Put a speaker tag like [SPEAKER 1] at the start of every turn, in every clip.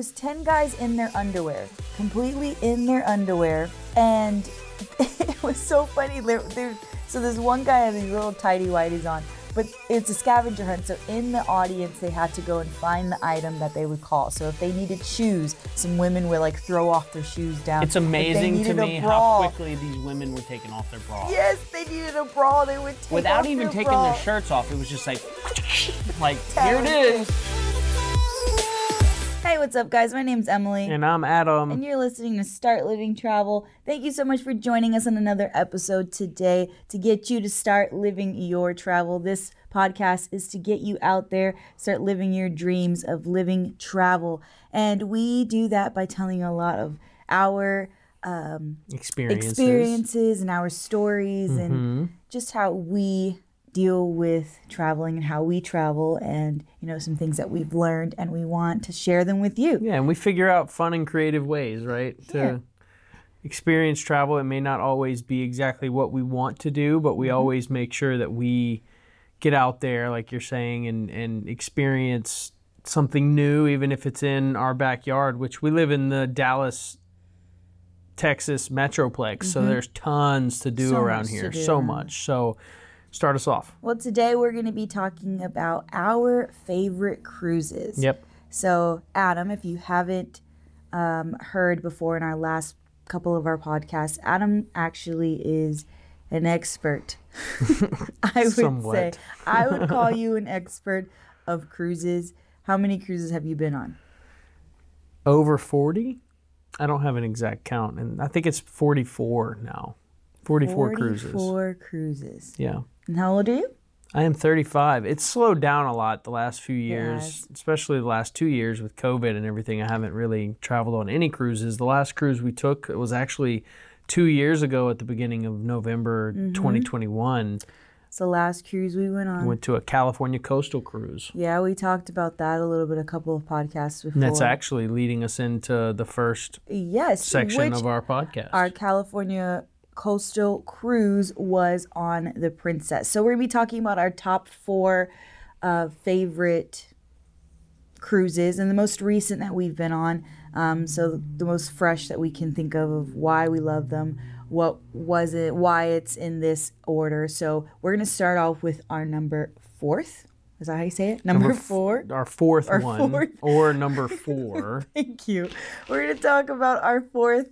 [SPEAKER 1] was 10 guys in their underwear, completely in their underwear. And it was so funny. There, there, so there's one guy had these little tidy whities on, but it's a scavenger hunt. So in the audience, they had to go and find the item that they would call. So if they needed shoes, some women would like throw off their shoes down.
[SPEAKER 2] It's amazing to me how quickly these women were taking off their bras.
[SPEAKER 1] Yes, they needed a bra. They would take
[SPEAKER 2] Without
[SPEAKER 1] off
[SPEAKER 2] Without
[SPEAKER 1] even
[SPEAKER 2] taking
[SPEAKER 1] bra.
[SPEAKER 2] their shirts off, it was just like, like here it is.
[SPEAKER 1] Hey, what's up, guys? My name's Emily.
[SPEAKER 2] And I'm Adam.
[SPEAKER 1] and you're listening to Start Living Travel. Thank you so much for joining us on another episode today to get you to start living your travel. This podcast is to get you out there, start living your dreams of living travel. And we do that by telling a lot of our um,
[SPEAKER 2] Experiences.
[SPEAKER 1] experiences and our stories
[SPEAKER 2] Mm-hmm.
[SPEAKER 1] and just how we deal with traveling and how we travel and you know some things that we've learned and we want to share them with you.
[SPEAKER 2] Yeah, and we figure out fun and creative ways, right? To
[SPEAKER 1] Yeah.
[SPEAKER 2] experience travel. It may not always be exactly what we want to do, but we mm-hmm. always make sure that we get out there, like you're saying, and, and experience something new, even if it's in our backyard, which we live in the Dallas, Texas metroplex. So mm-hmm. there's tons to do
[SPEAKER 1] So
[SPEAKER 2] around
[SPEAKER 1] to
[SPEAKER 2] here.
[SPEAKER 1] do
[SPEAKER 2] so
[SPEAKER 1] around
[SPEAKER 2] much. So start us off.
[SPEAKER 1] Well, today we're going to be talking about our favorite cruises.
[SPEAKER 2] Yep.
[SPEAKER 1] So, Adam, if you haven't um, heard before in our last couple of our podcasts, Adam actually is an expert. I would say,
[SPEAKER 2] Somewhat.
[SPEAKER 1] I would call you an expert of cruises. How many cruises have you been on?
[SPEAKER 2] over 40 i don't have an exact count and i think it's 44 now 44, cruises
[SPEAKER 1] 44 cruises.
[SPEAKER 2] yeah
[SPEAKER 1] And how old are you?
[SPEAKER 2] i am 35 it's slowed down a lot the last few years
[SPEAKER 1] Yes.
[SPEAKER 2] especially the last two years with covid and everything i haven't really traveled on any cruises the last cruise we took was actually two years ago at the beginning of november
[SPEAKER 1] Mm-hmm.
[SPEAKER 2] 2021
[SPEAKER 1] It's the last cruise we went on.
[SPEAKER 2] went to a california coastal cruise
[SPEAKER 1] yeah, we talked about that a little bit, a couple of podcasts before.
[SPEAKER 2] and that's actually leading us into the first
[SPEAKER 1] yes,
[SPEAKER 2] section of our podcast
[SPEAKER 1] our California coastal cruise was on the Princess. So we're gonna be talking about our top four uh, favorite cruises and the most recent that we've been on. Um, so the most fresh that we can think of of why we love them, what was it, why it's in this order. So we're gonna start off with our number fourth. Is that how you say it? Number,
[SPEAKER 2] f-
[SPEAKER 1] four.
[SPEAKER 2] our fourth
[SPEAKER 1] Our
[SPEAKER 2] one
[SPEAKER 1] fourth.
[SPEAKER 2] or number four
[SPEAKER 1] Thank you. We're going to talk about our fourth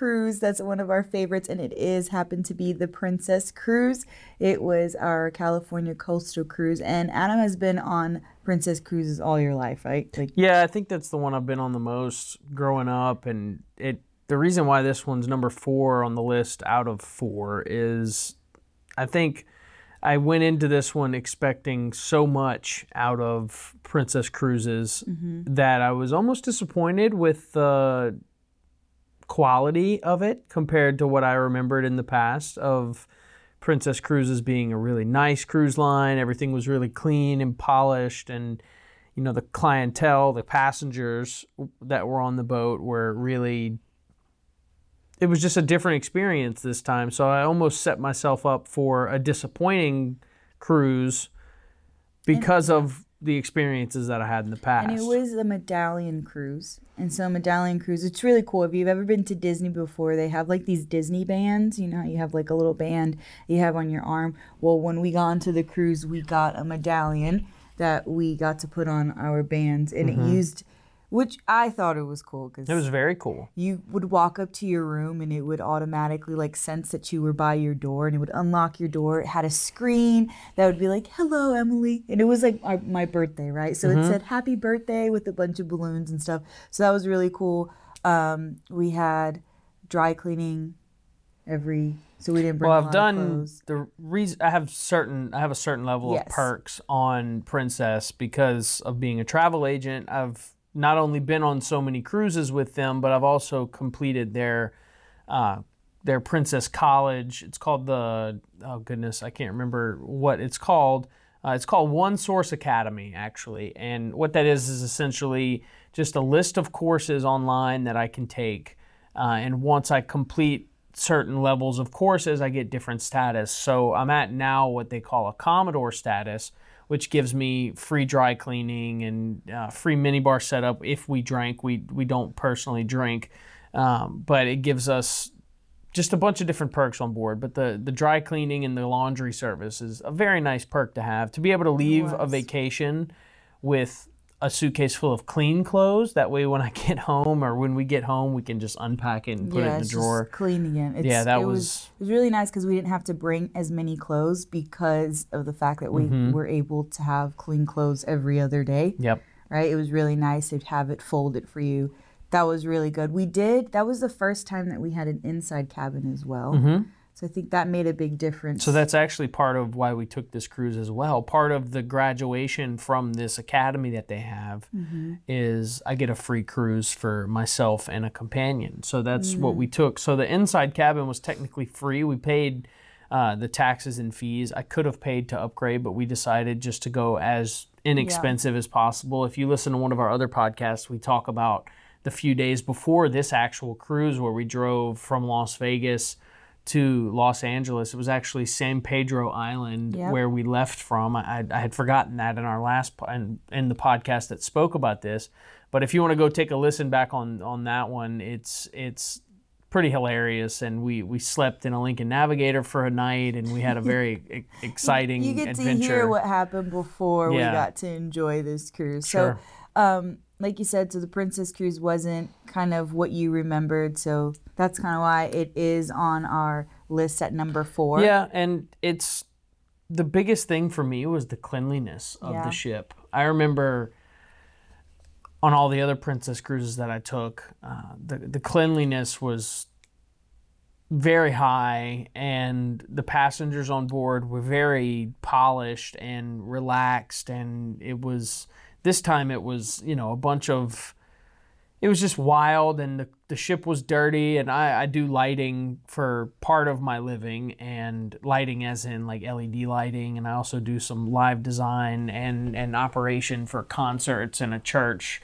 [SPEAKER 1] cruise. That's one of our favorites, and it is happened to be the Princess Cruise. It was our California coastal cruise, and Adam has been on Princess cruises all your life, right? Like,
[SPEAKER 2] Yeah, I think that's the one I've been on the most growing up, and it. The reason why this one's number four on the list out of four is, I think, I went into this one expecting so much out of Princess Cruises mm-hmm. that I was almost disappointed with the quality of it compared to what I remembered in the past of Princess Cruises being a really nice cruise line. Everything was really clean and polished, and you know the clientele, the passengers that were on the boat were really. It was just a different experience this time, so I almost set myself up for a disappointing cruise because of the experiences that I had in the past.
[SPEAKER 1] and it was a medallion cruise. And so, medallion cruise, it's really cool. If you've ever been to Disney before, they have like these Disney bands. You know, you have like a little band you have on your arm. Well, when we got onto the cruise, we got a medallion that we got to put on our bands, and it mm-hmm. used, which I thought it was cool because
[SPEAKER 2] it was very cool.
[SPEAKER 1] you would walk up to your room and it would automatically like sense that you were by your door and it would unlock your door. It had a screen that would be like, "Hello, Emily," and it was like our, my birthday, right? So it said "Happy Birthday" with a bunch of balloons and stuff. So that was really cool. Um, we had dry cleaning every, so we didn't bring.
[SPEAKER 2] Well, I've done the reason I have certain I have a certain level
[SPEAKER 1] Yes.
[SPEAKER 2] of perks on Princess because of being a travel agent. I've not only been on so many cruises with them, but I've also completed their uh, their Princess College. It's called the oh goodness, I can't remember what it's called. Uh, it's called One Source Academy, actually, and what that is is essentially just a list of courses online that I can take, uh, and once I complete certain levels of courses, I get different status. So I'm at now what they call a Commodore status, which gives me free dry cleaning and uh, free minibar setup if we drank. We we don't personally drink, um, but it gives us just a bunch of different perks on board. But the the dry cleaning and the laundry service is a very nice perk to have. To be able to leave a vacation with a suitcase full of clean clothes. That way, when I get home or when we get home, we can just unpack it and put it in the drawer.
[SPEAKER 1] Just clean again. It's,
[SPEAKER 2] Yeah, that
[SPEAKER 1] it was,
[SPEAKER 2] was-
[SPEAKER 1] it was really nice because we didn't have to bring as many clothes because of the fact that we
[SPEAKER 2] Mm-hmm.
[SPEAKER 1] were able to have clean clothes every other day.
[SPEAKER 2] Yep.
[SPEAKER 1] Right? It was really nice to have it folded for you. That was really good. We did. That was the first time that we had an inside cabin as well. So I think that made a big difference.
[SPEAKER 2] Mm-hmm. So that's actually part of why we took this cruise as well. Part of the graduation from this academy that they have
[SPEAKER 1] Mm-hmm.
[SPEAKER 2] is I get a free cruise for myself and a companion. So that's what
[SPEAKER 1] Mm.
[SPEAKER 2] we took. So the inside cabin was technically free. We paid uh, the taxes and fees. I could have paid to upgrade, but we decided just to go as inexpensive as possible. If you listen to one of our other podcasts, we talk about the few days before this actual cruise where we drove from Las Vegas to Los Angeles. It was actually San Pedro Island
[SPEAKER 1] Yep.
[SPEAKER 2] where we left from. I, I had forgotten that in our last po- in, in the podcast that spoke about this. But if you want to go take a listen back on on that one, it's it's pretty hilarious. And we we slept in a Lincoln Navigator for a night, and we had a very exciting
[SPEAKER 1] you get
[SPEAKER 2] adventure.
[SPEAKER 1] to hear what happened before we got to enjoy this cruise.
[SPEAKER 2] Sure.
[SPEAKER 1] So, um, like you said, so the Princess Cruise wasn't kind of what you remembered. So that's kind of why it is on our list at number four.
[SPEAKER 2] Yeah, and it's the biggest thing for me was the cleanliness of
[SPEAKER 1] Yeah.
[SPEAKER 2] the ship. I remember on all the other Princess cruises that I took, uh, the the cleanliness was very high, and the passengers on board were very polished and relaxed, and it was this time it was you know a bunch of it was just wild and the, the ship was dirty and I, I do lighting for part of my living and lighting as in like led lighting and i also do some live design and, and operation for concerts and a church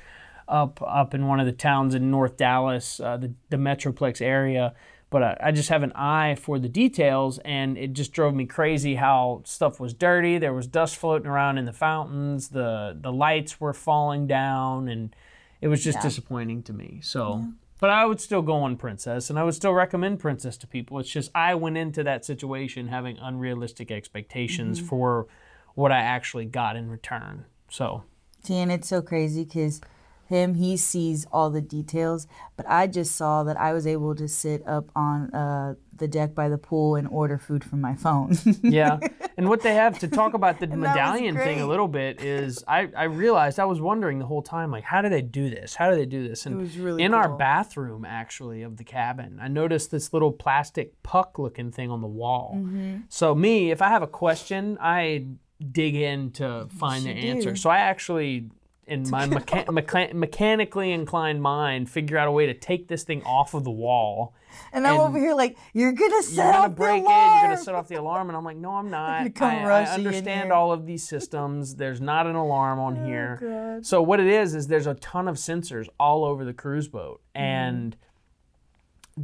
[SPEAKER 2] up up in one of the towns in north dallas uh, the, the metroplex area but I, I just have an eye for the details and it just drove me crazy how stuff was dirty there was dust floating around in the fountains the the lights were falling down and it was just disappointing to me. So, but I would still go on Princess, and I would still recommend Princess to people. It's just I went into that situation having unrealistic expectations mm-hmm. for what I actually got in return. So,
[SPEAKER 1] See, and it's so crazy because him, he sees all the details, but I just saw that I was able to sit up on uh, the deck by the pool and order food from my phone.
[SPEAKER 2] yeah. and what they have to talk about the medallion thing a little bit is I, I realized I was wondering the whole time, like, how do they do this? How do they do this? And
[SPEAKER 1] was really
[SPEAKER 2] in our bathroom, actually, of the cabin, I noticed this little plastic puck looking thing on the wall.
[SPEAKER 1] Mm-hmm.
[SPEAKER 2] So, me, if I have a question, I dig in to find the answer.
[SPEAKER 1] do.
[SPEAKER 2] So, I actually. In my mecha- mecha- mechanically inclined mind, figure out a way to take this thing off of the wall
[SPEAKER 1] and I'm
[SPEAKER 2] And
[SPEAKER 1] over here like, you're gonna set
[SPEAKER 2] you're gonna
[SPEAKER 1] off
[SPEAKER 2] break
[SPEAKER 1] the
[SPEAKER 2] it. You're gonna set off the alarm, and I'm like, no, I'm not. I, I understand all of these systems. There's not an alarm on here.
[SPEAKER 1] Oh, God.
[SPEAKER 2] So what it is is there's a ton of sensors all over the cruise boat,
[SPEAKER 1] Mm-hmm.
[SPEAKER 2] and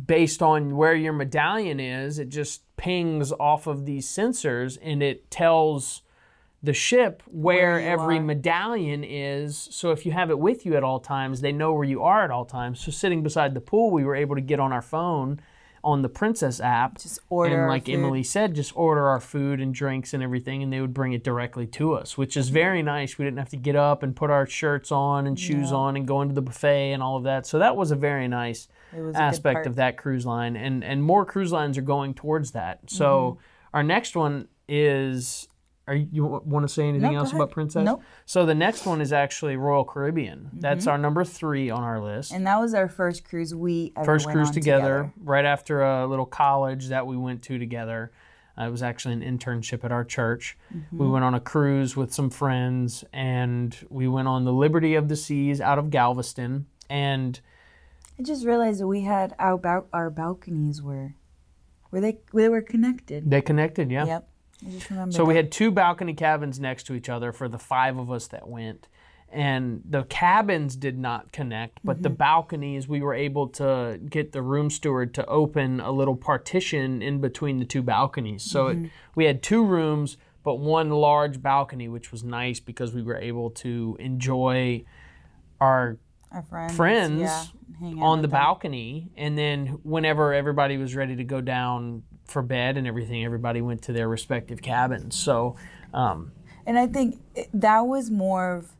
[SPEAKER 2] based on where your medallion is, it just pings off of these sensors, and it tells the ship where,
[SPEAKER 1] Where
[SPEAKER 2] every
[SPEAKER 1] are.
[SPEAKER 2] medallion is. So if you have it with you at all times, they know where you are at all times. So sitting beside the pool, we were able to get on our phone on the Princess app.
[SPEAKER 1] Just order
[SPEAKER 2] and like. Emily said, just order our food and drinks and everything, and they would bring it directly to us, which is very nice. We didn't have to get up and put our shirts on and shoes on and go into the buffet and all of that. So that was a very nice
[SPEAKER 1] It was a good
[SPEAKER 2] aspect of that cruise line, and and more cruise lines are going towards that. So
[SPEAKER 1] Mm-hmm.
[SPEAKER 2] our next one is. Are you, you want to say anything
[SPEAKER 1] No,
[SPEAKER 2] else about Princess?
[SPEAKER 1] Nope.
[SPEAKER 2] So the next one is actually Royal Caribbean. That's our number three on our list.
[SPEAKER 1] Mm-hmm. And that was our first cruise we ever
[SPEAKER 2] First cruise
[SPEAKER 1] on
[SPEAKER 2] together, right after a little college that we went to together. Uh, it was actually an internship at our church.
[SPEAKER 1] Mm-hmm.
[SPEAKER 2] We went on a cruise with some friends, and we went on the Liberty of the Seas out of Galveston. And
[SPEAKER 1] I just realized that we had our our balconies were, were they they were connected.
[SPEAKER 2] they connected, yeah.
[SPEAKER 1] Yep. I just remember.
[SPEAKER 2] So we had two balcony cabins next to each other for the five of us that went. And the cabins did not connect, but the mm-hmm. balconies, we were able to get the room steward to open a little partition in between the two balconies. So it, mm-hmm. we had two rooms but one large balcony, which was nice because we were able to enjoy our
[SPEAKER 1] Our friends.
[SPEAKER 2] friends
[SPEAKER 1] yeah,
[SPEAKER 2] on the
[SPEAKER 1] them.
[SPEAKER 2] balcony. And then whenever everybody was ready to go down for bed and everything, everybody went to their respective cabins. So, um,
[SPEAKER 1] And I think that was more of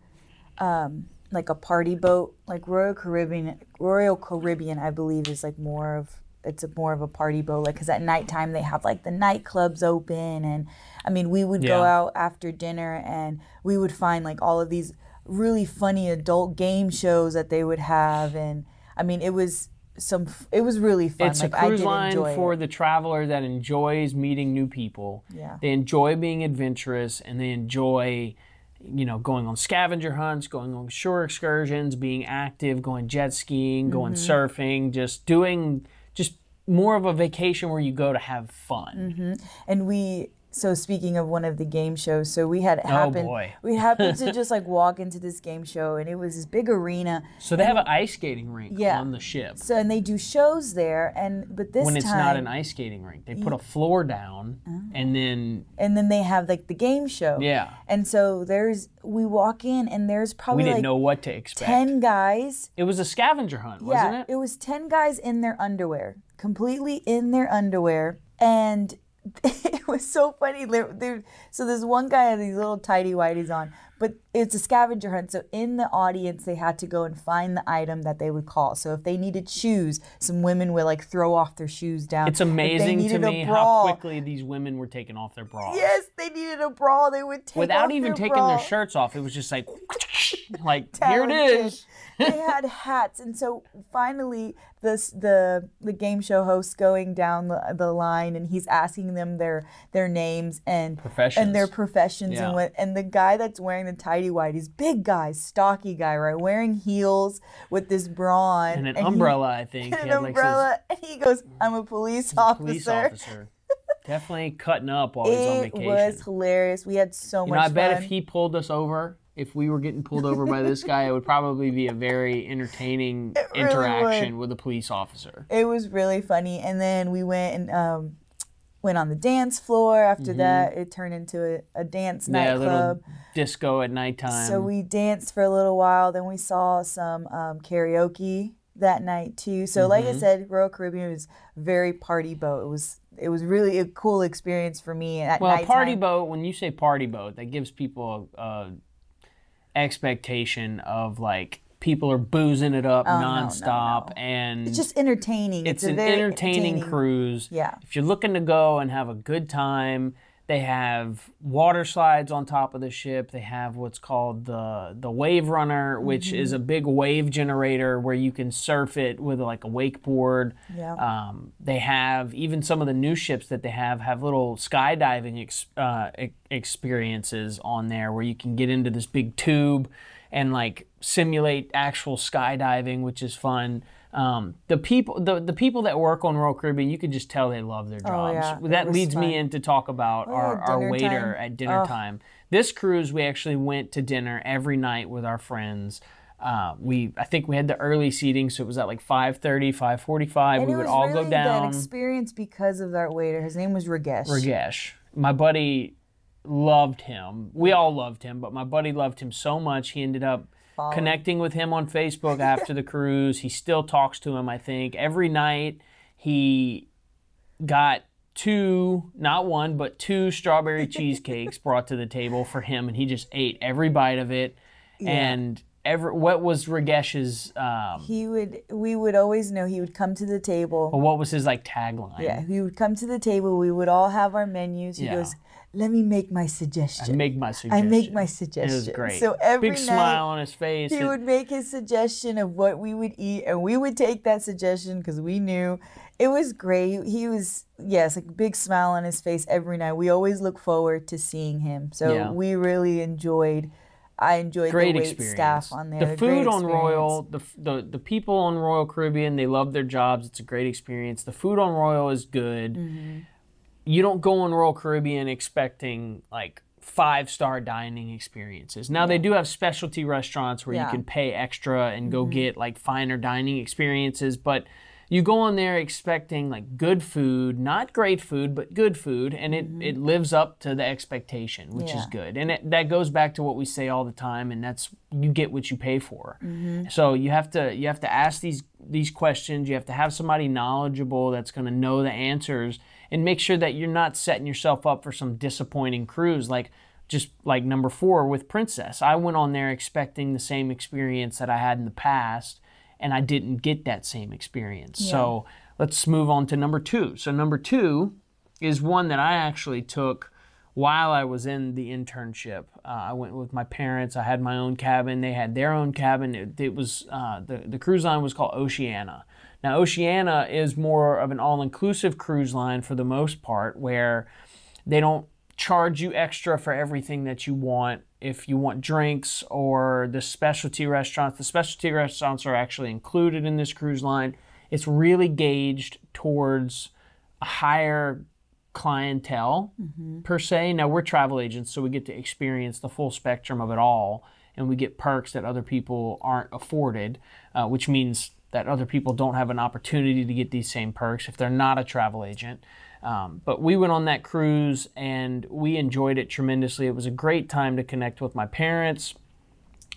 [SPEAKER 1] um, like a party boat, like Royal Caribbean. Royal Caribbean, I believe, is like more of it's a more of a party boat, like because at nighttime they have like the nightclubs open, and I mean we would go out after dinner and we would find like all of these really funny adult game shows that they would have, and I mean it was some it was really fun.
[SPEAKER 2] it's
[SPEAKER 1] like
[SPEAKER 2] a
[SPEAKER 1] I
[SPEAKER 2] cruise
[SPEAKER 1] did
[SPEAKER 2] line
[SPEAKER 1] enjoy
[SPEAKER 2] for
[SPEAKER 1] it.
[SPEAKER 2] the traveler that enjoys meeting new people.
[SPEAKER 1] Yeah.
[SPEAKER 2] They enjoy being adventurous and they enjoy, you know, going on scavenger hunts, going on shore excursions, being active, going jet skiing, going
[SPEAKER 1] Mm-hmm.
[SPEAKER 2] surfing, just doing just more of a vacation where you go to have fun.
[SPEAKER 1] And we, so speaking of one of the game shows, so we had oh, happened,
[SPEAKER 2] Oh, boy.
[SPEAKER 1] we happened to just like walk into this game show, and it was this big arena.
[SPEAKER 2] So they have an ice skating rink
[SPEAKER 1] Yeah.
[SPEAKER 2] on the ship.
[SPEAKER 1] So and they do shows there, and but this
[SPEAKER 2] when it's
[SPEAKER 1] time,
[SPEAKER 2] not an ice skating rink, they put a floor down
[SPEAKER 1] Oh.
[SPEAKER 2] and then
[SPEAKER 1] and then they have like the game show.
[SPEAKER 2] yeah,
[SPEAKER 1] And so there's we walk in, and there's probably we
[SPEAKER 2] didn't
[SPEAKER 1] like
[SPEAKER 2] know what to expect.
[SPEAKER 1] ten guys.
[SPEAKER 2] It was a scavenger hunt, wasn't
[SPEAKER 1] yeah,
[SPEAKER 2] it?
[SPEAKER 1] it was ten guys in their underwear, completely in their underwear, and it was so funny. They- they- so there's one guy had these little tidy whities on, but it's a scavenger hunt. So in the audience, they had to go and find the item that they would call. So if they needed shoes, some women would like throw off their shoes down.
[SPEAKER 2] It's amazing to me how quickly these women were taking off their bras.
[SPEAKER 1] Yes, they needed a bra. They would take
[SPEAKER 2] Without
[SPEAKER 1] off
[SPEAKER 2] even
[SPEAKER 1] their
[SPEAKER 2] taking
[SPEAKER 1] bra.
[SPEAKER 2] their shirts off, it was just like, like here it is.
[SPEAKER 1] they had hats, and so finally, this the the game show host going down the, the line, and he's asking them their their names and
[SPEAKER 2] Professions.
[SPEAKER 1] and their professions
[SPEAKER 2] Yeah.
[SPEAKER 1] and what. And the guy that's wearing the tidy white, he's big guy, stocky guy, right, wearing heels with this bra on
[SPEAKER 2] And an
[SPEAKER 1] he-
[SPEAKER 2] umbrella, I think.
[SPEAKER 1] and
[SPEAKER 2] He
[SPEAKER 1] an
[SPEAKER 2] had, like, his
[SPEAKER 1] umbrella, and he goes, "I'm a police
[SPEAKER 2] police
[SPEAKER 1] officer."
[SPEAKER 2] officer. Definitely cutting up while he's on vacation.
[SPEAKER 1] It was hilarious. We had so
[SPEAKER 2] you
[SPEAKER 1] much
[SPEAKER 2] know, I bet if he pulled us over, if we were getting pulled over by this guy, it would probably be a very entertaining
[SPEAKER 1] really
[SPEAKER 2] interaction with a police officer.
[SPEAKER 1] it was really funny. And then we went and um, went on the dance floor. After that, it turned into a, a dance
[SPEAKER 2] Mm-hmm. Yeah,
[SPEAKER 1] nightclub.
[SPEAKER 2] disco at nighttime.
[SPEAKER 1] So we danced for a little while. Then we saw some um, karaoke that night too. So like
[SPEAKER 2] Mm-hmm.
[SPEAKER 1] I said, Royal Caribbean was very party boat. It was it was really a cool experience for me at
[SPEAKER 2] Well,
[SPEAKER 1] nighttime.
[SPEAKER 2] party boat. When you say party boat, that gives people a, a expectation of like people are boozing it up
[SPEAKER 1] Oh, no, no,
[SPEAKER 2] nonstop,
[SPEAKER 1] no.
[SPEAKER 2] and
[SPEAKER 1] It's just entertaining.
[SPEAKER 2] it's
[SPEAKER 1] a
[SPEAKER 2] an
[SPEAKER 1] very
[SPEAKER 2] entertaining, cruise.
[SPEAKER 1] Yeah.
[SPEAKER 2] If you're looking to go and have a good time, they have water slides on top of the ship. They have what's called the the wave runner, which
[SPEAKER 1] Mm-hmm.
[SPEAKER 2] is a big wave generator where you can surf it with like a wakeboard.
[SPEAKER 1] Yeah.
[SPEAKER 2] Um, they have even some of the new ships that they have have little skydiving ex- uh, experiences on there where you can get into this big tube and like simulate actual skydiving, which is fun. Um, the people, the, the people that work on Royal Caribbean, you can just tell they love their jobs.
[SPEAKER 1] yeah,
[SPEAKER 2] that leads
[SPEAKER 1] fun.
[SPEAKER 2] me in to talk about
[SPEAKER 1] Oh,
[SPEAKER 2] our, our waiter
[SPEAKER 1] time.
[SPEAKER 2] at dinner
[SPEAKER 1] Oh.
[SPEAKER 2] time. This cruise, we actually went to dinner every night with our friends. Uh, we, I think we had the early seating, so it was at like 5.30, 5.45.
[SPEAKER 1] And
[SPEAKER 2] we would all
[SPEAKER 1] really
[SPEAKER 2] go down.
[SPEAKER 1] that experience because of that waiter. His name was Ragesh.
[SPEAKER 2] Ragesh. My buddy loved him. We all loved him, but my buddy loved him so much he ended up
[SPEAKER 1] Following.
[SPEAKER 2] connecting with him on Facebook after the cruise. He still talks to him, I think. Every night he got two, not one, but two strawberry cheesecakes brought to the table for him and he just ate every bite of it. And every what was Ragesh's um
[SPEAKER 1] He would. We would always know he would come to the table.
[SPEAKER 2] what was his like tagline?
[SPEAKER 1] Yeah, he would come to the table. We would all have our menus. He
[SPEAKER 2] Yeah.
[SPEAKER 1] goes, "Let me make my suggestion."
[SPEAKER 2] I Make my suggestion.
[SPEAKER 1] I make my suggestion.
[SPEAKER 2] It was great.
[SPEAKER 1] So every
[SPEAKER 2] Big
[SPEAKER 1] night
[SPEAKER 2] smile on his face.
[SPEAKER 1] he
[SPEAKER 2] It-
[SPEAKER 1] would make his suggestion of what we would eat, and we would take that suggestion because we knew it was great. He was yes, a big smile on his face every night. We always look forward to seeing him. So
[SPEAKER 2] Yeah.
[SPEAKER 1] we really enjoyed. I enjoyed
[SPEAKER 2] great
[SPEAKER 1] the wait
[SPEAKER 2] experience.
[SPEAKER 1] staff on there.
[SPEAKER 2] The food on. Royal, the, the the people on Royal Caribbean, they love their jobs. It's a great experience. The food on Royal is good.
[SPEAKER 1] Mm-hmm.
[SPEAKER 2] You don't go on Royal Caribbean expecting like five star dining experiences. Now they do have specialty restaurants where
[SPEAKER 1] Yeah. Mm-hmm.
[SPEAKER 2] you can pay extra and go get like finer dining experiences, but you go on there expecting like good food, not great food, but good food, and it, it lives up to the expectation, which is good. And it, that goes back to what we say all the time, and that's you get what you pay for. So you have to you have to ask these these questions. You have to have somebody knowledgeable that's going to know the answers, and make sure that you're not setting yourself up for some disappointing cruise like. Just like number four with Princess, I went on there expecting the same experience that I had in the past, and I didn't get that same experience. So let's move on to number two. So, number two is one that I actually took while I was in the internship. Uh, I went with my parents. I had my own cabin. They had their own cabin. It, it was uh, the the cruise line was called Oceania. Now, Oceania is more of an all-inclusive cruise line for the most part, where they don't charge you extra for everything that you want. If you want drinks or the specialty restaurants, the specialty restaurants are actually included in this cruise line. It's really gauged towards a higher clientele per se. Now we're travel agents, so we get to experience the full spectrum of it all, and we get perks that other people aren't afforded, uh, which means that other people don't have an opportunity to get these same perks if they're not a travel agent. Um, but we went on that cruise and we enjoyed it tremendously. It was a great time to connect with my parents.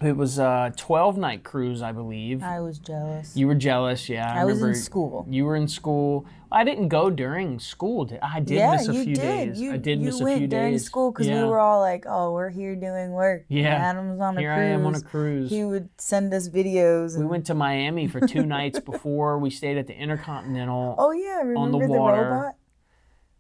[SPEAKER 2] It was a 12 night cruise, I believe.
[SPEAKER 1] I was jealous.
[SPEAKER 2] You were jealous, yeah.
[SPEAKER 1] I was in school.
[SPEAKER 2] You were in school. I didn't go during school. did- I did
[SPEAKER 1] yeah,
[SPEAKER 2] miss a
[SPEAKER 1] you
[SPEAKER 2] few
[SPEAKER 1] did.
[SPEAKER 2] days.
[SPEAKER 1] You,
[SPEAKER 2] I did
[SPEAKER 1] you
[SPEAKER 2] miss a few days.
[SPEAKER 1] went during school because
[SPEAKER 2] yeah.
[SPEAKER 1] we were all like, "Oh, we're here doing work."
[SPEAKER 2] Yeah.
[SPEAKER 1] Adam's on a
[SPEAKER 2] Here
[SPEAKER 1] cruise.
[SPEAKER 2] I am on a cruise.
[SPEAKER 1] He would send us videos.
[SPEAKER 2] we went to Miami for two nights before. We stayed at the Intercontinental.
[SPEAKER 1] Oh yeah, remember
[SPEAKER 2] the
[SPEAKER 1] the,
[SPEAKER 2] water.
[SPEAKER 1] robot?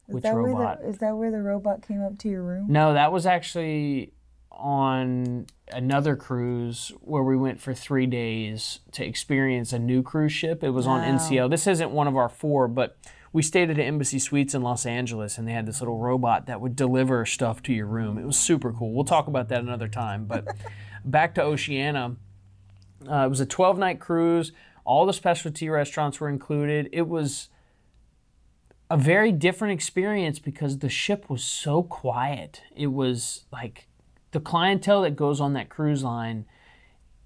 [SPEAKER 1] Is
[SPEAKER 2] Which robot?
[SPEAKER 1] The, is that where the robot came up to your room?
[SPEAKER 2] No, that was actually on another cruise where we went for three days to experience a new cruise ship. It was on
[SPEAKER 1] Wow.
[SPEAKER 2] NCL. This isn't one of our four, but we stayed at an Embassy Suites in Los Angeles and they had this little robot that would deliver stuff to your room. It was super cool. We'll talk about that another time. But back to Oceania. Uh, it was a 12 night cruise. All the specialty restaurants were included. It was a very different experience because the ship was so quiet. It was like the clientele that goes on that cruise line,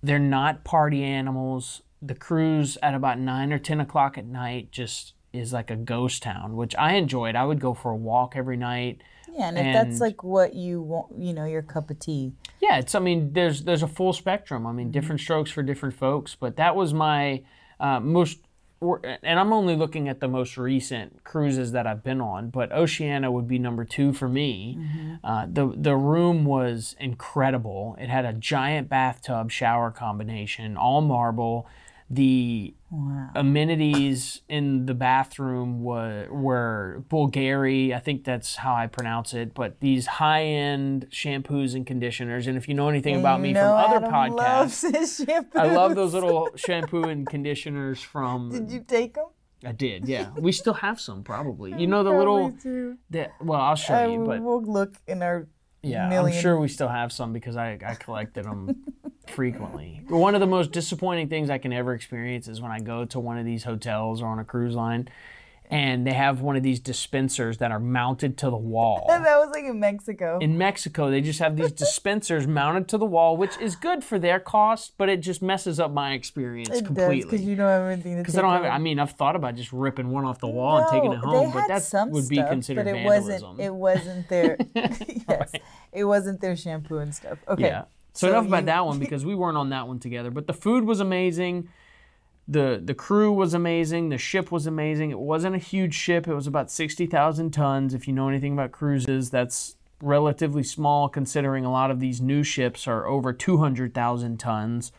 [SPEAKER 2] they're not party animals. The cruise at about nine or 10 o'clock at night just is like a ghost town, which I enjoyed. I would go for a walk every night.
[SPEAKER 1] Yeah, and if that's like what you want, you know, your cup of tea.
[SPEAKER 2] Yeah, it's. I mean, there's there's a full spectrum. I mean, different strokes for different folks. But that was my uh, most, or- and I'm only looking at the most recent cruises that I've been on. But Oceania would be number two for me. Uh, the the room was incredible. It had a giant bathtub shower combination, all marble. The
[SPEAKER 1] Wow.
[SPEAKER 2] amenities in the bathroom were, were Bulgari. I think that's how I pronounce it. But these high end shampoos and conditioners. And if you know anything about me from other
[SPEAKER 1] Adam
[SPEAKER 2] podcasts. I love those little shampoo and conditioners from.
[SPEAKER 1] Did you take them?
[SPEAKER 2] I did, yeah. We still have some probably. You know the little. The, well, I'll show you, but
[SPEAKER 1] we'll look in our.
[SPEAKER 2] Yeah, I'm sure we still have some because I, I collected them frequently. One of the most disappointing things I can ever experience is when I go to one of these hotels or on a cruise line and they have one of these dispensers that are mounted to the wall.
[SPEAKER 1] That was like in Mexico.
[SPEAKER 2] In Mexico, they just have these dispensers mounted to the wall, which is good for their cost, but it just messes up my experience
[SPEAKER 1] it
[SPEAKER 2] completely.
[SPEAKER 1] because you don't have anything to.
[SPEAKER 2] Because I don't have. I mean, I've thought about just ripping one off the wall and taking it
[SPEAKER 1] No,
[SPEAKER 2] home, but that would be
[SPEAKER 1] stuff,
[SPEAKER 2] considered
[SPEAKER 1] but it
[SPEAKER 2] vandalism.
[SPEAKER 1] wasn't. It wasn't their. yes, it wasn't their shampoo and stuff. Okay.
[SPEAKER 2] Yeah. So,
[SPEAKER 1] So
[SPEAKER 2] enough about that one because we weren't on that one together. But the food was amazing. The the crew was amazing. The ship was amazing. It wasn't a huge ship. It was about sixty thousand tons. If you know anything about cruises, that's relatively small considering a lot of these new ships are over two hundred thousand tons.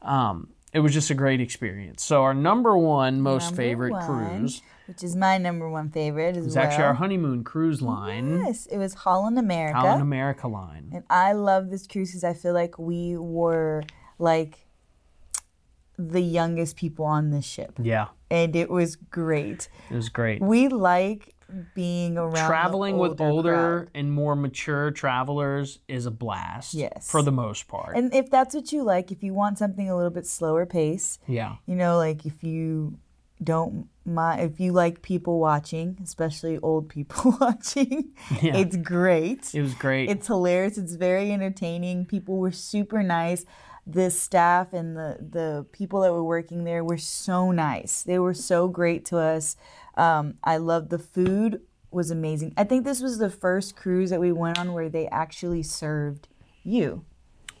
[SPEAKER 2] Um, it was just a great experience. So our number one most
[SPEAKER 1] Number
[SPEAKER 2] favorite
[SPEAKER 1] one,
[SPEAKER 2] cruise
[SPEAKER 1] which is my number one favorite as
[SPEAKER 2] was
[SPEAKER 1] well.
[SPEAKER 2] actually our honeymoon cruise line,
[SPEAKER 1] Yes, it was Holland America.
[SPEAKER 2] Holland America line.
[SPEAKER 1] And I love this cruise because I feel like we were like the youngest people on this ship.
[SPEAKER 2] Yeah,
[SPEAKER 1] And it was great.
[SPEAKER 2] it was great.
[SPEAKER 1] We like being around the
[SPEAKER 2] traveling with
[SPEAKER 1] older
[SPEAKER 2] older
[SPEAKER 1] crowd.
[SPEAKER 2] and more mature travelers is a blast.
[SPEAKER 1] Yes.
[SPEAKER 2] For the most part.
[SPEAKER 1] And if that's what you like, if you want something a little bit slower pace,
[SPEAKER 2] yeah.
[SPEAKER 1] you know, like if you don't mind, if you like people watching, especially old people watching,
[SPEAKER 2] Yeah.
[SPEAKER 1] it's great.
[SPEAKER 2] It was great.
[SPEAKER 1] It's hilarious. It's very entertaining. People were super nice. The staff and the the people that were working there were so nice. They were so great to us. Um, I loved the food was amazing. I think this was the first cruise that we went on where they actually served you,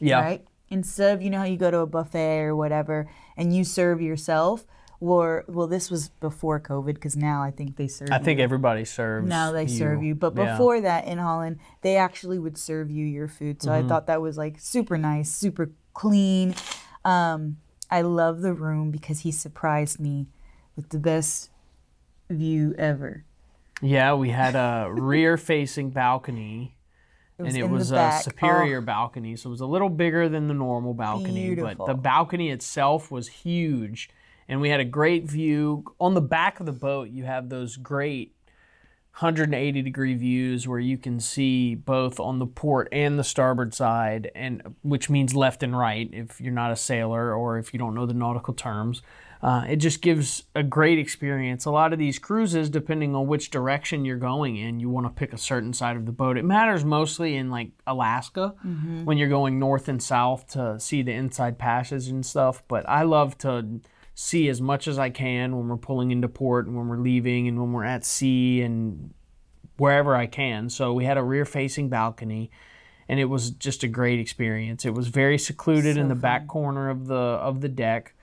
[SPEAKER 2] Yeah.
[SPEAKER 1] right? Instead of you know how you go to a buffet or whatever and you serve yourself. Or well, this was before COVID because now I think they serve.
[SPEAKER 2] I
[SPEAKER 1] you.
[SPEAKER 2] think everybody serves.
[SPEAKER 1] now they serve you, but
[SPEAKER 2] Yeah.
[SPEAKER 1] before that in Holland, they actually would serve you your food. So
[SPEAKER 2] Mm-hmm.
[SPEAKER 1] I thought that was like super nice, super clean. Um, I love the room because he surprised me with the best view ever.
[SPEAKER 2] Yeah, we had a rear-facing balcony,
[SPEAKER 1] It
[SPEAKER 2] and it was a
[SPEAKER 1] back.
[SPEAKER 2] superior
[SPEAKER 1] Oh,
[SPEAKER 2] balcony, so it was a little bigger than the normal balcony.
[SPEAKER 1] Beautiful.
[SPEAKER 2] But the balcony itself was huge, and we had a great view on the back of the boat. You have those great 180 degree views where you can see both on the port and the starboard side, and which means left and right if you're not a sailor or if you don't know the nautical terms. Uh, it just gives a great experience. A lot of these cruises, depending on which direction you're going in, you want to pick a certain side of the boat. It matters mostly in like Alaska when you're going north and south to see the inside passage and stuff. But I love to see as much as I can when we're pulling into port and when we're leaving and when we're at sea and wherever I can. So we had a rear facing balcony and it was just a great experience. It was very secluded in
[SPEAKER 1] So
[SPEAKER 2] the back corner of the of the deck.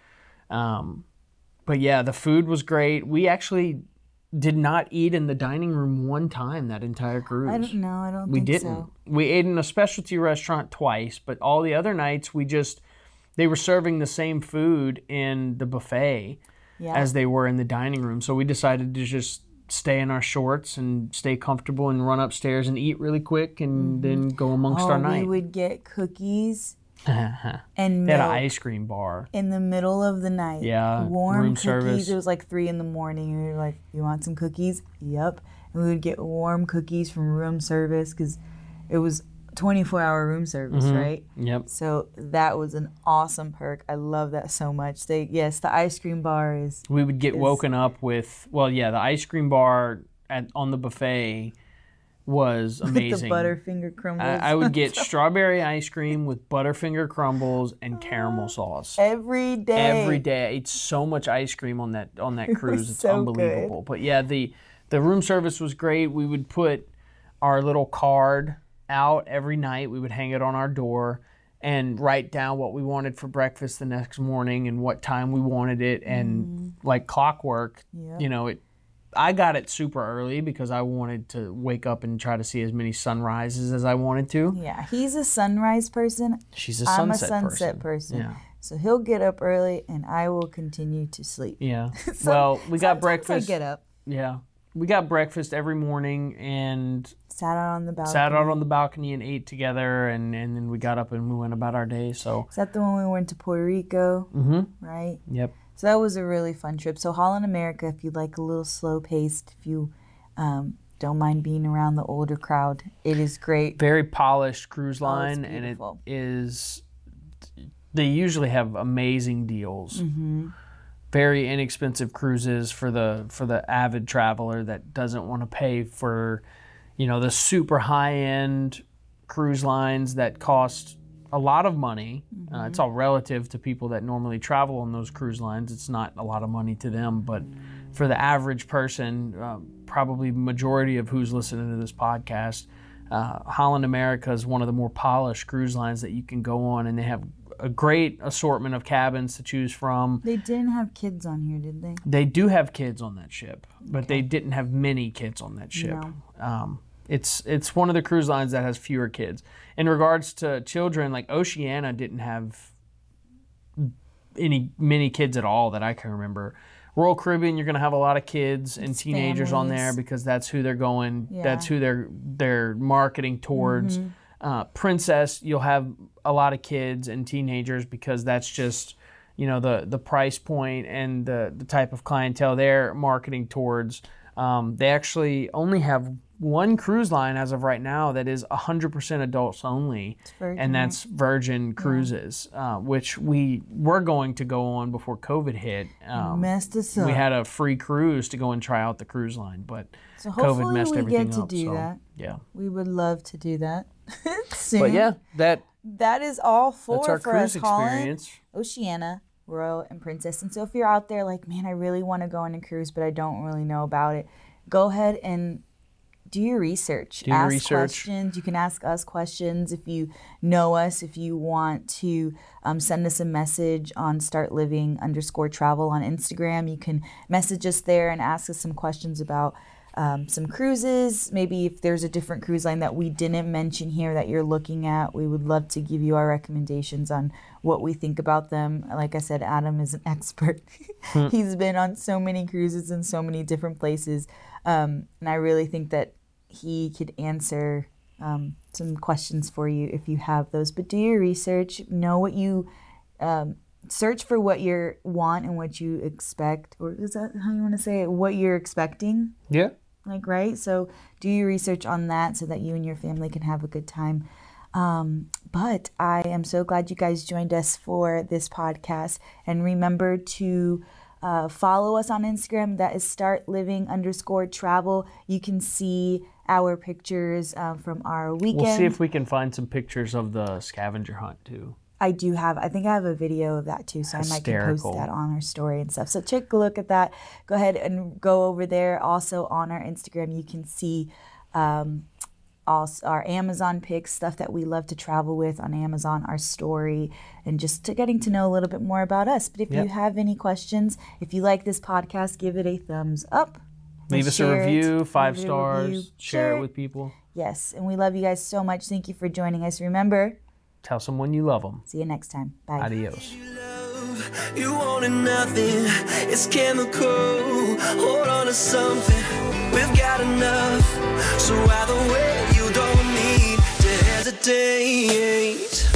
[SPEAKER 2] Um, but yeah, the food was great. We actually did not eat in the dining room one time that entire cruise.
[SPEAKER 1] I don't know. I don't
[SPEAKER 2] We
[SPEAKER 1] think
[SPEAKER 2] didn't.
[SPEAKER 1] so.
[SPEAKER 2] We ate in a specialty restaurant twice, but all the other nights we just they were serving the same food in the buffet
[SPEAKER 1] Yeah.
[SPEAKER 2] as they were in the dining room. So we decided to just stay in our shorts and stay comfortable and run upstairs and eat really quick and mm-hmm. then go amongst
[SPEAKER 1] oh,
[SPEAKER 2] our night.
[SPEAKER 1] we would get cookies
[SPEAKER 2] they
[SPEAKER 1] and
[SPEAKER 2] had an ice cream bar.
[SPEAKER 1] in the middle of the night.
[SPEAKER 2] Yeah,
[SPEAKER 1] warm
[SPEAKER 2] room
[SPEAKER 1] cookies.
[SPEAKER 2] service.
[SPEAKER 1] It was like three in the morning, and we were like, "You want some cookies?" Yep. And we would get warm cookies from room service because it was 24 hour room service,
[SPEAKER 2] Mm-hmm.
[SPEAKER 1] right?
[SPEAKER 2] Yep.
[SPEAKER 1] So that was an awesome perk. I love that so much. They yes, the ice cream bar is
[SPEAKER 2] We would get woken up with well, yeah, the ice cream bar at on the buffet was
[SPEAKER 1] with the
[SPEAKER 2] amazing.
[SPEAKER 1] Butterfinger crumbles.
[SPEAKER 2] I, I would get strawberry ice cream with Butterfinger crumbles and caramel sauce.
[SPEAKER 1] every day.
[SPEAKER 2] every day. I ate so much ice cream on that on that cruise. It's
[SPEAKER 1] so
[SPEAKER 2] unbelievable. But yeah, the the room service was great. We would put our little card out every night. We would hang it on our door and write down what we wanted for breakfast the next morning and what time we wanted it and mm-hmm. like clockwork,
[SPEAKER 1] Yep.
[SPEAKER 2] you know, it I got it super early because I wanted to wake up and try to see as many sunrises as I wanted to.
[SPEAKER 1] Yeah, he's a sunrise person.
[SPEAKER 2] She's a
[SPEAKER 1] I'm a
[SPEAKER 2] sunset,
[SPEAKER 1] sunset
[SPEAKER 2] person.
[SPEAKER 1] person.
[SPEAKER 2] Yeah.
[SPEAKER 1] So he'll get up early, and I will continue to sleep.
[SPEAKER 2] Yeah.
[SPEAKER 1] Some-
[SPEAKER 2] well, we got breakfast.
[SPEAKER 1] I get up,
[SPEAKER 2] Yeah. We got breakfast every morning and
[SPEAKER 1] sat out on the balcony.
[SPEAKER 2] sat out on the balcony and ate together and, and then we got up and we went about our day. So,
[SPEAKER 1] Is that the one we went to Puerto Rico?
[SPEAKER 2] hmm
[SPEAKER 1] Right.
[SPEAKER 2] yep.
[SPEAKER 1] So that was a really fun trip. So Holland America, if you like a little slow paced, if you um, don't mind being around the older crowd, it is great.
[SPEAKER 2] Very polished cruise
[SPEAKER 1] Oh,
[SPEAKER 2] line and it is, they usually have amazing deals.
[SPEAKER 1] Mm-hmm.
[SPEAKER 2] Very inexpensive cruises for the, for the avid traveler that doesn't want to pay for, you know, the super high end cruise lines that cost a lot of money. Uh, it's all relative to people that normally travel on those cruise lines. It's not a lot of money to them, but for the average person, uh, probably majority of who's listening to this podcast, uh, Holland America is one of the more polished cruise lines that you can go on, and they have a great assortment of cabins to choose from.
[SPEAKER 1] They didn't have kids on here, did they?
[SPEAKER 2] They do have kids on that ship, but they didn't have many kids on that ship.
[SPEAKER 1] No.
[SPEAKER 2] Um, it's it's one of the cruise lines that has fewer kids. In regards to children, like Oceania didn't have any many kids at all that I can remember. Royal Caribbean, you're going to have a lot of kids and
[SPEAKER 1] It's
[SPEAKER 2] teenagers on there because that's who they're going. That's who they're they're marketing towards.
[SPEAKER 1] Mm-hmm.
[SPEAKER 2] Uh, Princess, you'll have a lot of kids and teenagers because that's just you know the the price point and the the type of clientele they're marketing towards. Um, they actually only have one cruise line as of right now that is 100% adults only, and that's Virgin Cruises, uh, which we were going to go on before COVID hit. Um,
[SPEAKER 1] Messed us up.
[SPEAKER 2] we had a free cruise to go and try out the cruise line, but
[SPEAKER 1] so
[SPEAKER 2] COVID
[SPEAKER 1] hopefully
[SPEAKER 2] messed
[SPEAKER 1] we
[SPEAKER 2] everything
[SPEAKER 1] get to
[SPEAKER 2] up.
[SPEAKER 1] do
[SPEAKER 2] so,
[SPEAKER 1] that.
[SPEAKER 2] yeah.
[SPEAKER 1] We would love to do that soon.
[SPEAKER 2] But yeah, that
[SPEAKER 1] that is all for
[SPEAKER 2] That's our
[SPEAKER 1] for
[SPEAKER 2] cruise
[SPEAKER 1] us, Holland,
[SPEAKER 2] experience.
[SPEAKER 1] Oceania, Royal, and Princess. And so if you're out there like, man, I really want to go on a cruise, but I don't really know about it, go ahead and do your research.
[SPEAKER 2] Do your
[SPEAKER 1] ask
[SPEAKER 2] research.
[SPEAKER 1] questions. You can ask us questions if you know us. If you want to um, send us a message on Start Living underscore travel on Instagram, you can message us there and ask us some questions about um, some cruises. Maybe if there's a different cruise line that we didn't mention here that you're looking at, we would love to give you our recommendations on what we think about them. Like I said, Adam is an expert. He's been on so many cruises in so many different places. Um, and I really think that he could answer um, some questions for you if you have those. But do your research, know what you um, search for what you want and what you expect, or is that how you want to say it? What you're expecting,
[SPEAKER 2] Yeah.
[SPEAKER 1] Like right. So do your research on that so that you and your family can have a good time. Um, but I am so glad you guys joined us for this podcast, and remember to. Uh, follow us on Instagram. That is start living underscore travel. You can see our pictures um, from our weekend.
[SPEAKER 2] We'll see if we can find some pictures of the scavenger hunt too.
[SPEAKER 1] I do have. I think I have a video of that too, so I might post that on our story and stuff. So check a look at that. Go ahead and go over there. Also on our Instagram, you can see um, also our Amazon picks, stuff that we love to travel with on Amazon, our story, and just to getting to know a little bit more about us. But if
[SPEAKER 2] Yep.
[SPEAKER 1] you have any questions, if you like this podcast, give it a thumbs up.
[SPEAKER 2] Leave us a
[SPEAKER 1] Share it.
[SPEAKER 2] review, five
[SPEAKER 1] Leave
[SPEAKER 2] stars,
[SPEAKER 1] review.
[SPEAKER 2] share it with people.
[SPEAKER 1] Yes, and we love you guys so much. Thank you for joining us. Remember,
[SPEAKER 2] Tell someone you love them.
[SPEAKER 1] see you next time. Bye.
[SPEAKER 2] Adios.
[SPEAKER 3] you wanted nothing. It's chemical. Hold on to something. We've got enough. So either way, you don't need to hesitate.